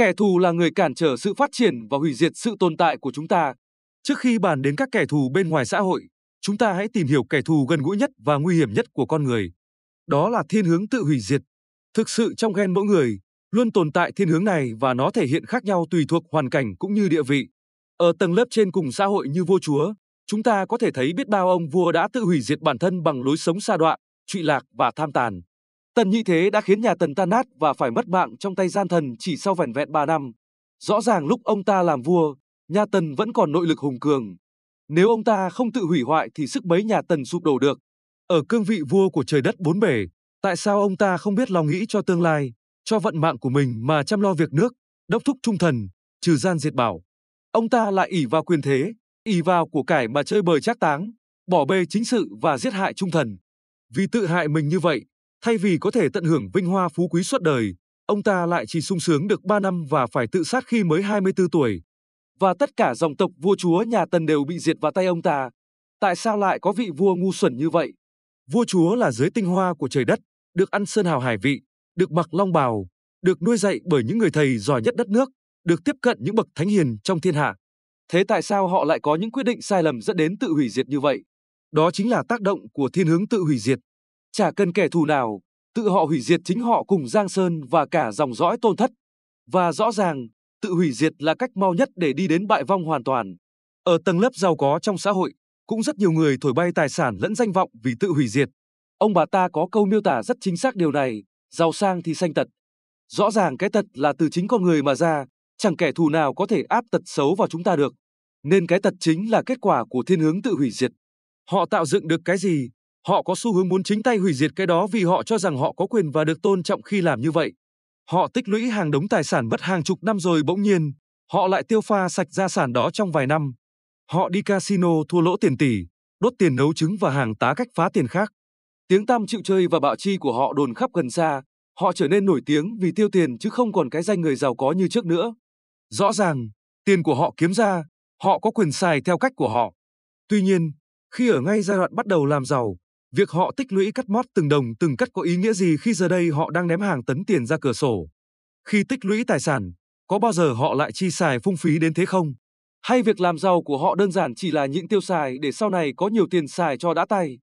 Kẻ thù là người cản trở sự phát triển và hủy diệt sự tồn tại của chúng ta. Trước khi bàn đến các kẻ thù bên ngoài xã hội, chúng ta hãy tìm hiểu kẻ thù gần gũi nhất và nguy hiểm nhất của con người. Đó là thiên hướng tự hủy diệt. Thực sự trong gen mỗi người, luôn tồn tại thiên hướng này và nó thể hiện khác nhau tùy thuộc hoàn cảnh cũng như địa vị. Ở tầng lớp trên cùng xã hội như vua chúa, chúng ta có thể thấy biết bao ông vua đã tự hủy diệt bản thân bằng lối sống xa đọa, trụy lạc và tham tàn. Tần Nhị Thế đã khiến nhà Tần tan nát và phải mất mạng trong tay gian thần chỉ sau vẻn vẹn 3 năm. Rõ ràng lúc ông ta làm vua, nhà Tần vẫn còn nội lực hùng cường. Nếu ông ta không tự hủy hoại thì sức mấy nhà Tần sụp đổ được. Ở cương vị vua của trời đất bốn bể, tại sao ông ta không biết lòng nghĩ cho tương lai, cho vận mạng của mình mà chăm lo việc nước, đốc thúc trung thần, trừ gian diệt bảo. Ông ta lại ỷ vào quyền thế, ỷ vào của cải mà chơi bời trác táng, bỏ bê chính sự và giết hại trung thần. Vì tự hại mình như vậy, thay vì có thể tận hưởng vinh hoa phú quý suốt đời, ông ta lại chỉ sung sướng được 3 năm và phải tự sát khi mới 24 tuổi. Và tất cả dòng tộc vua chúa nhà Tần đều bị diệt vào tay ông ta. Tại sao lại có vị vua ngu xuẩn như vậy? Vua chúa là giới tinh hoa của trời đất, được ăn sơn hào hải vị, được mặc long bào, được nuôi dạy bởi những người thầy giỏi nhất đất nước, được tiếp cận những bậc thánh hiền trong thiên hạ. Thế tại sao họ lại có những quyết định sai lầm dẫn đến tự hủy diệt như vậy? Đó chính là tác động của thiên hướng tự hủy diệt. Chả cần kẻ thù nào, tự họ hủy diệt chính họ cùng Giang Sơn và cả dòng dõi tôn thất. Và rõ ràng, tự hủy diệt là cách mau nhất để đi đến bại vong hoàn toàn. Ở tầng lớp giàu có trong xã hội, cũng rất nhiều người thổi bay tài sản lẫn danh vọng vì tự hủy diệt. Ông bà ta có câu miêu tả rất chính xác điều này, giàu sang thì sanh tật. Rõ ràng cái tật là từ chính con người mà ra, chẳng kẻ thù nào có thể áp tật xấu vào chúng ta được. Nên cái tật chính là kết quả của thiên hướng tự hủy diệt. Họ tạo dựng được cái gì, họ có xu hướng muốn chính tay hủy diệt cái đó vì họ cho rằng họ có quyền và được tôn trọng khi làm như vậy. Họ tích lũy hàng đống tài sản mất hàng chục năm rồi bỗng nhiên, họ lại tiêu pha sạch gia sản đó trong vài năm. Họ đi casino thua lỗ tiền tỷ, đốt tiền nấu trứng và hàng tá cách phá tiền khác. Tiếng tăm chịu chơi và bạo chi của họ đồn khắp gần xa, họ trở nên nổi tiếng vì tiêu tiền chứ không còn cái danh người giàu có như trước nữa. Rõ ràng, tiền của họ kiếm ra, họ có quyền xài theo cách của họ. Tuy nhiên, khi ở ngay giai đoạn bắt đầu làm giàu, việc họ tích lũy cắt mót từng đồng từng cắt có ý nghĩa gì khi giờ đây họ đang ném hàng tấn tiền ra cửa sổ? Khi tích lũy tài sản, có bao giờ họ lại chi xài phung phí đến thế không? Hay việc làm giàu của họ đơn giản chỉ là những tiêu xài để sau này có nhiều tiền xài cho đã tay?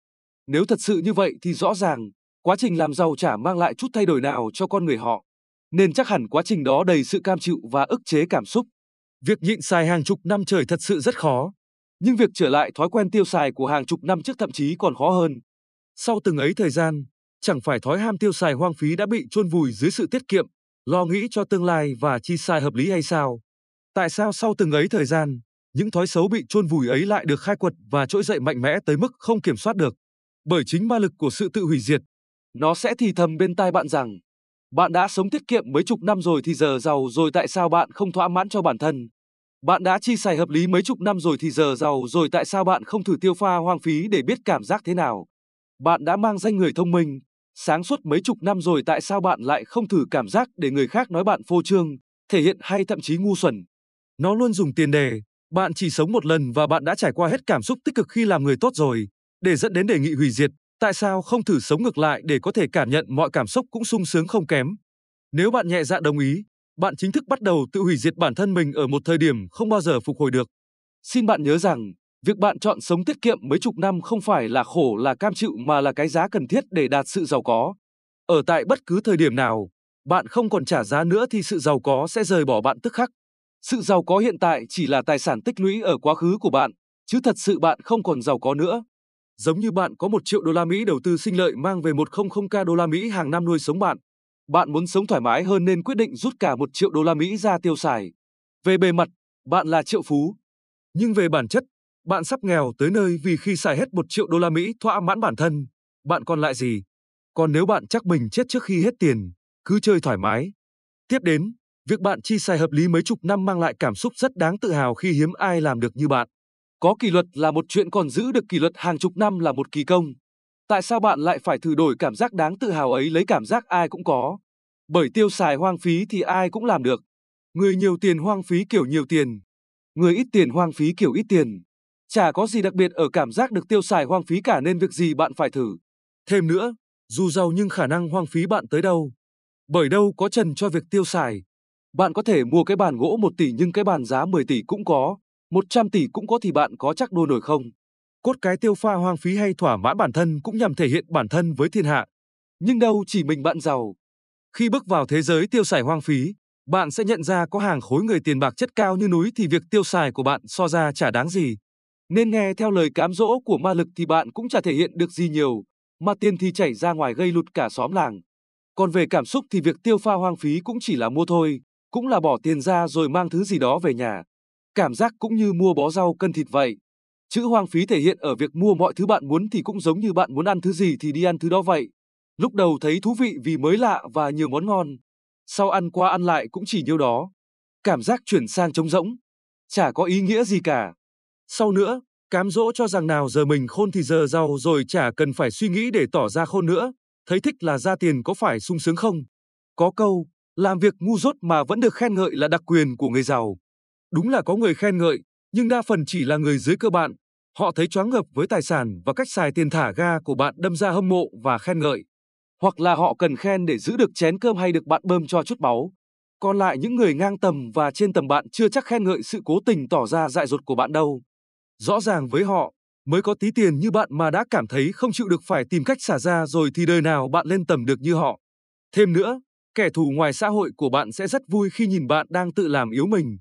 Nếu thật sự như vậy thì rõ ràng, quá trình làm giàu chả mang lại chút thay đổi nào cho con người họ. Nên chắc hẳn quá trình đó đầy sự cam chịu và ức chế cảm xúc. Việc nhịn xài hàng chục năm trời thật sự rất khó. Nhưng việc trở lại thói quen tiêu xài của hàng chục năm trước thậm chí còn khó hơn. Sau từng ấy thời gian, chẳng phải thói ham tiêu xài hoang phí đã bị chôn vùi dưới sự tiết kiệm, lo nghĩ cho tương lai và chi xài hợp lý hay sao? Tại sao sau từng ấy thời gian, những thói xấu bị chôn vùi ấy lại được khai quật và trỗi dậy mạnh mẽ tới mức không kiểm soát được? Bởi chính ma lực của sự tự hủy diệt. Nó sẽ thì thầm bên tai bạn rằng, bạn đã sống tiết kiệm mấy chục năm rồi thì giờ giàu rồi tại sao bạn không thỏa mãn cho bản thân? Bạn đã chi xài hợp lý mấy chục năm rồi thì giờ giàu rồi tại sao bạn không thử tiêu pha hoang phí để biết cảm giác thế nào? Bạn đã mang danh người thông minh, sáng suốt mấy chục năm rồi tại sao bạn lại không thử cảm giác để người khác nói bạn phô trương, thể hiện hay thậm chí ngu xuẩn? Nó luôn dùng tiền đề, bạn chỉ sống một lần và bạn đã trải qua hết cảm xúc tích cực khi làm người tốt rồi, để dẫn đến đề nghị hủy diệt, tại sao không thử sống ngược lại để có thể cảm nhận mọi cảm xúc cũng sung sướng không kém? Nếu bạn nhẹ dạ đồng ý, bạn chính thức bắt đầu tự hủy diệt bản thân mình ở một thời điểm không bao giờ phục hồi được. Xin bạn nhớ rằng, việc bạn chọn sống tiết kiệm mấy chục năm không phải là khổ là cam chịu mà là cái giá cần thiết để đạt sự giàu có. Ở tại bất cứ thời điểm nào, bạn không còn trả giá nữa thì sự giàu có sẽ rời bỏ bạn tức khắc. Sự giàu có hiện tại chỉ là tài sản tích lũy ở quá khứ của bạn, chứ thật sự bạn không còn giàu có nữa. Giống như bạn có một triệu đô la Mỹ đầu tư sinh lợi mang về 100k đô la Mỹ hàng năm nuôi sống bạn. Bạn muốn sống thoải mái hơn nên quyết định rút cả một triệu đô la Mỹ ra tiêu xài. Về bề mặt, bạn là triệu phú. Nhưng về bản chất, bạn sắp nghèo tới nơi vì khi xài hết một triệu đô la Mỹ thỏa mãn bản thân, bạn còn lại gì? Còn nếu bạn chắc mình chết trước khi hết tiền, cứ chơi thoải mái. Tiếp đến, việc bạn chi xài hợp lý mấy chục năm mang lại cảm xúc rất đáng tự hào khi hiếm ai làm được như bạn. Có kỷ luật là một chuyện còn giữ được kỷ luật hàng chục năm là một kỳ công. Tại sao bạn lại phải thử đổi cảm giác đáng tự hào ấy lấy cảm giác ai cũng có? Bởi tiêu xài hoang phí thì ai cũng làm được. Người nhiều tiền hoang phí kiểu nhiều tiền. Người ít tiền hoang phí kiểu ít tiền. Chả có gì đặc biệt ở cảm giác được tiêu xài hoang phí cả nên việc gì bạn phải thử. Thêm nữa, dù giàu nhưng khả năng hoang phí bạn tới đâu. Bởi đâu có trần cho việc tiêu xài. Bạn có thể mua cái bàn gỗ 1 tỷ nhưng cái bàn giá 10 tỷ cũng có, 100 tỷ cũng có thì bạn có chắc đua nổi không? Cốt cái tiêu pha hoang phí hay thỏa mãn bản thân cũng nhằm thể hiện bản thân với thiên hạ. Nhưng đâu chỉ mình bạn giàu. Khi bước vào thế giới tiêu xài hoang phí, bạn sẽ nhận ra có hàng khối người tiền bạc chất cao như núi thì việc tiêu xài của bạn so ra chả đáng gì. Nên nghe theo lời cám dỗ của ma lực thì bạn cũng chả thể hiện được gì nhiều, mà tiền thì chảy ra ngoài gây lụt cả xóm làng. Còn về cảm xúc thì việc tiêu pha hoang phí cũng chỉ là mua thôi, cũng là bỏ tiền ra rồi mang thứ gì đó về nhà. Cảm giác cũng như mua bó rau cân thịt vậy. Chữ hoang phí thể hiện ở việc mua mọi thứ bạn muốn thì cũng giống như bạn muốn ăn thứ gì thì đi ăn thứ đó vậy. Lúc đầu thấy thú vị vì mới lạ và nhiều món ngon. Sau ăn qua ăn lại cũng chỉ nhiêu đó. Cảm giác chuyển sang trống rỗng. Chả có ý nghĩa gì cả. Sau nữa, cám dỗ cho rằng nào giờ mình khôn thì giờ giàu rồi chả cần phải suy nghĩ để tỏ ra khôn nữa. Thấy thích là ra tiền có phải sung sướng không? Có câu, làm việc ngu dốt mà vẫn được khen ngợi là đặc quyền của người giàu. Đúng là có người khen ngợi, nhưng đa phần chỉ là người dưới cơ bạn. Họ thấy choáng ngợp với tài sản và cách xài tiền thả ga của bạn đâm ra hâm mộ và khen ngợi. Hoặc là họ cần khen để giữ được chén cơm hay được bạn bơm cho chút báu. Còn lại những người ngang tầm và trên tầm bạn chưa chắc khen ngợi sự cố tình tỏ ra dại dột của bạn đâu. Rõ ràng với họ, mới có tí tiền như bạn mà đã cảm thấy không chịu được phải tìm cách xả ra rồi thì đời nào bạn lên tầm được như họ. Thêm nữa, kẻ thù ngoài xã hội của bạn sẽ rất vui khi nhìn bạn đang tự làm yếu mình.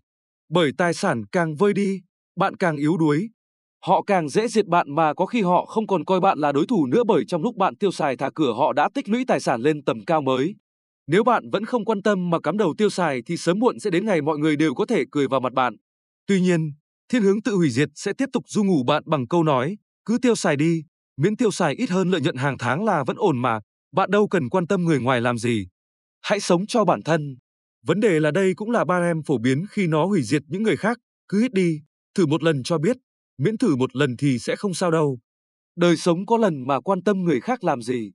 Bởi tài sản càng vơi đi, bạn càng yếu đuối. Họ càng dễ diệt bạn mà có khi họ không còn coi bạn là đối thủ nữa bởi trong lúc bạn tiêu xài thả cửa họ đã tích lũy tài sản lên tầm cao mới. Nếu bạn vẫn không quan tâm mà cắm đầu tiêu xài thì sớm muộn sẽ đến ngày mọi người đều có thể cười vào mặt bạn. Tuy nhiên, thiên hướng tự hủy diệt sẽ tiếp tục du ngủ bạn bằng câu nói, cứ tiêu xài đi, miễn tiêu xài ít hơn lợi nhuận hàng tháng là vẫn ổn mà, bạn đâu cần quan tâm người ngoài làm gì. Hãy sống cho bản thân. Vấn đề là đây cũng là ba em phổ biến khi nó hủy diệt những người khác, cứ hít đi, thử một lần cho biết, miễn thử một lần thì sẽ không sao đâu. Đời sống có lần mà quan tâm người khác làm gì.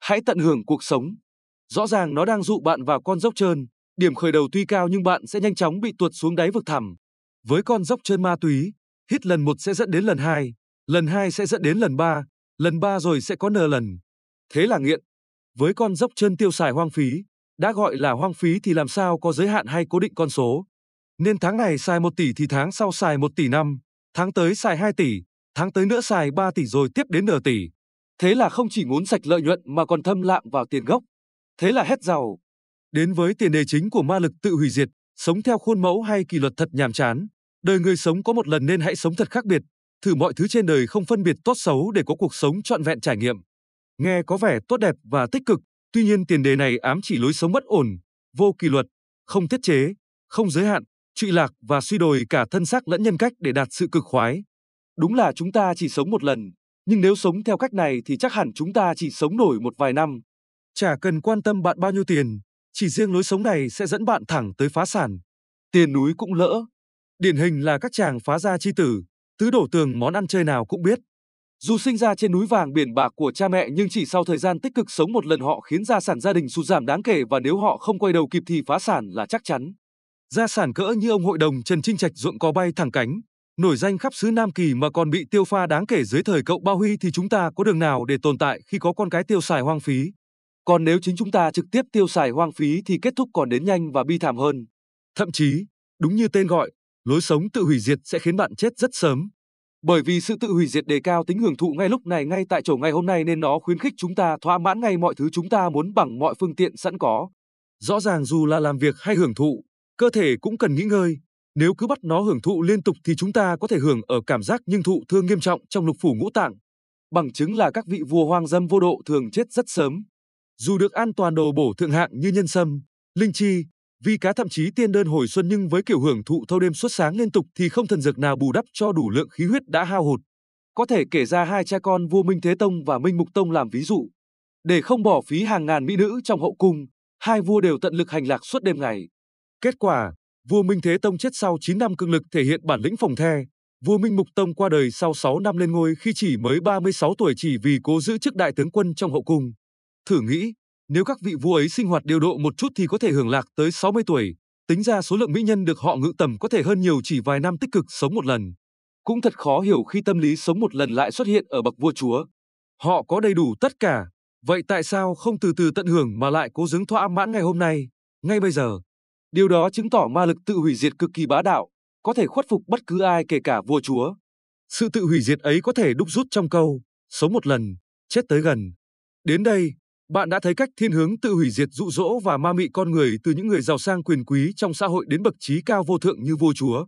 Hãy tận hưởng cuộc sống. Rõ ràng nó đang dụ bạn vào con dốc trơn, điểm khởi đầu tuy cao nhưng bạn sẽ nhanh chóng bị tuột xuống đáy vực thẳm. Với con dốc trơn ma túy, hít lần một sẽ dẫn đến lần hai, lần hai sẽ dẫn đến lần ba, lần ba rồi sẽ có n lần. Thế là nghiện. Với con dốc chân tiêu xài hoang phí, đã gọi là hoang phí thì làm sao có giới hạn hay cố định con số. Nên tháng này xài 1 tỷ thì tháng sau xài 1 tỷ năm, tháng tới xài 2 tỷ, tháng tới nữa xài 3 tỷ rồi tiếp đến nửa tỷ. Thế là không chỉ muốn sạch lợi nhuận mà còn thâm lạm vào tiền gốc. Thế là hết giàu. Đến với tiền đề chính của ma lực tự hủy diệt, sống theo khuôn mẫu hay kỷ luật thật nhàm chán. Đời người sống có một lần nên hãy sống thật khác biệt, thử mọi thứ trên đời không phân biệt tốt xấu để có cuộc sống trọn vẹn trải nghiệm. Nghe có vẻ tốt đẹp và tích cực, tuy nhiên tiền đề này ám chỉ lối sống bất ổn, vô kỷ luật, không tiết chế, không giới hạn, trụy lạc và suy đồi cả thân xác lẫn nhân cách để đạt sự cực khoái. Đúng là chúng ta chỉ sống một lần, nhưng nếu sống theo cách này thì chắc hẳn chúng ta chỉ sống nổi một vài năm. Chả cần quan tâm bạn bao nhiêu tiền, chỉ riêng lối sống này sẽ dẫn bạn thẳng tới phá sản. Tiền núi cũng lỡ. Điển hình là các chàng phá gia chi tử, tứ đổ tường món ăn chơi nào cũng biết. Dù sinh ra trên núi vàng biển bạc của cha mẹ nhưng chỉ sau thời gian tích cực sống một lần họ khiến gia sản gia đình sụt giảm đáng kể và nếu họ không quay đầu kịp thì phá sản là chắc chắn. Gia sản cỡ như ông hội đồng Trần Trinh Trạch ruộng cò bay thẳng cánh, nổi danh khắp xứ Nam Kỳ mà còn bị tiêu pha đáng kể dưới thời cậu Bao Huy thì chúng ta có đường nào để tồn tại khi có con cái tiêu xài hoang phí. Còn nếu chính chúng ta trực tiếp tiêu xài hoang phí thì kết thúc còn đến nhanh và bi thảm hơn. Thậm chí, đúng như tên gọi, lối sống tự hủy diệt sẽ khiến bạn chết rất sớm. Bởi vì sự tự hủy diệt đề cao tính hưởng thụ ngay lúc này ngay tại chỗ ngày hôm nay nên nó khuyến khích chúng ta thỏa mãn ngay mọi thứ chúng ta muốn bằng mọi phương tiện sẵn có. Rõ ràng dù là làm việc hay hưởng thụ, cơ thể cũng cần nghỉ ngơi. Nếu cứ bắt nó hưởng thụ liên tục thì chúng ta có thể hưởng ở cảm giác nhưng thụ thương nghiêm trọng trong lục phủ ngũ tạng. Bằng chứng là các vị vua hoang dâm vô độ thường chết rất sớm. Dù được an toàn đồ bổ thượng hạng như nhân sâm, linh chi, vi cá thậm chí tiên đơn hồi xuân nhưng với kiểu hưởng thụ thâu đêm suốt sáng liên tục thì không thần dược nào bù đắp cho đủ lượng khí huyết đã hao hụt. Có thể kể ra hai cha con vua Minh Thế Tông và Minh Mục Tông làm ví dụ. Để không bỏ phí hàng ngàn mỹ nữ trong hậu cung, hai vua đều tận lực hành lạc suốt đêm ngày. Kết quả, vua Minh Thế Tông chết sau 9 năm cực lực thể hiện bản lĩnh phòng the. Vua Minh Mục Tông qua đời sau 6 năm lên ngôi khi chỉ mới 36 tuổi chỉ vì cố giữ chức đại tướng quân trong hậu cung. Thử nghĩ, nếu các vị vua ấy sinh hoạt điều độ một chút thì có thể hưởng lạc tới 60 tuổi, tính ra số lượng mỹ nhân được họ ngự tầm có thể hơn nhiều chỉ vài năm tích cực sống một lần. Cũng thật khó hiểu khi tâm lý sống một lần lại xuất hiện ở bậc vua chúa. Họ có đầy đủ tất cả, vậy tại sao không từ từ tận hưởng mà lại cố dứng thỏa mãn ngày hôm nay, ngay bây giờ? Điều đó chứng tỏ ma lực tự hủy diệt cực kỳ bá đạo, có thể khuất phục bất cứ ai kể cả vua chúa. Sự tự hủy diệt ấy có thể đúc rút trong câu, sống một lần, chết tới gần. Đến đây, bạn đã thấy cách thiên hướng tự hủy diệt dụ dỗ và ma mị con người từ những người giàu sang quyền quý trong xã hội đến bậc trí cao vô thượng như vua chúa.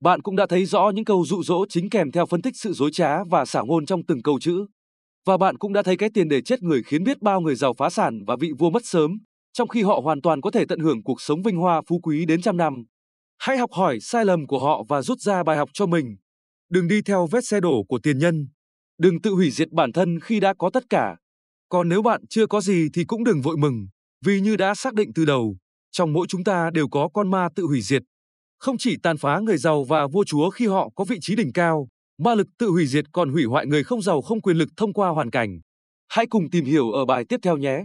Bạn cũng đã thấy rõ những câu dụ dỗ chính kèm theo phân tích sự dối trá và xảo ngôn trong từng câu chữ. Và bạn cũng đã thấy cái tiền để chết người khiến biết bao người giàu phá sản và vị vua mất sớm, trong khi họ hoàn toàn có thể tận hưởng cuộc sống vinh hoa phú quý đến trăm năm. Hãy học hỏi sai lầm của họ và rút ra bài học cho mình. Đừng đi theo vết xe đổ của tiền nhân. Đừng tự hủy diệt bản thân khi đã có tất cả. Còn nếu bạn chưa có gì thì cũng đừng vội mừng, vì như đã xác định từ đầu, trong mỗi chúng ta đều có con ma tự hủy diệt. Không chỉ tàn phá người giàu và vua chúa khi họ có vị trí đỉnh cao, ma lực tự hủy diệt còn hủy hoại người không giàu không quyền lực thông qua hoàn cảnh. Hãy cùng tìm hiểu ở bài tiếp theo nhé.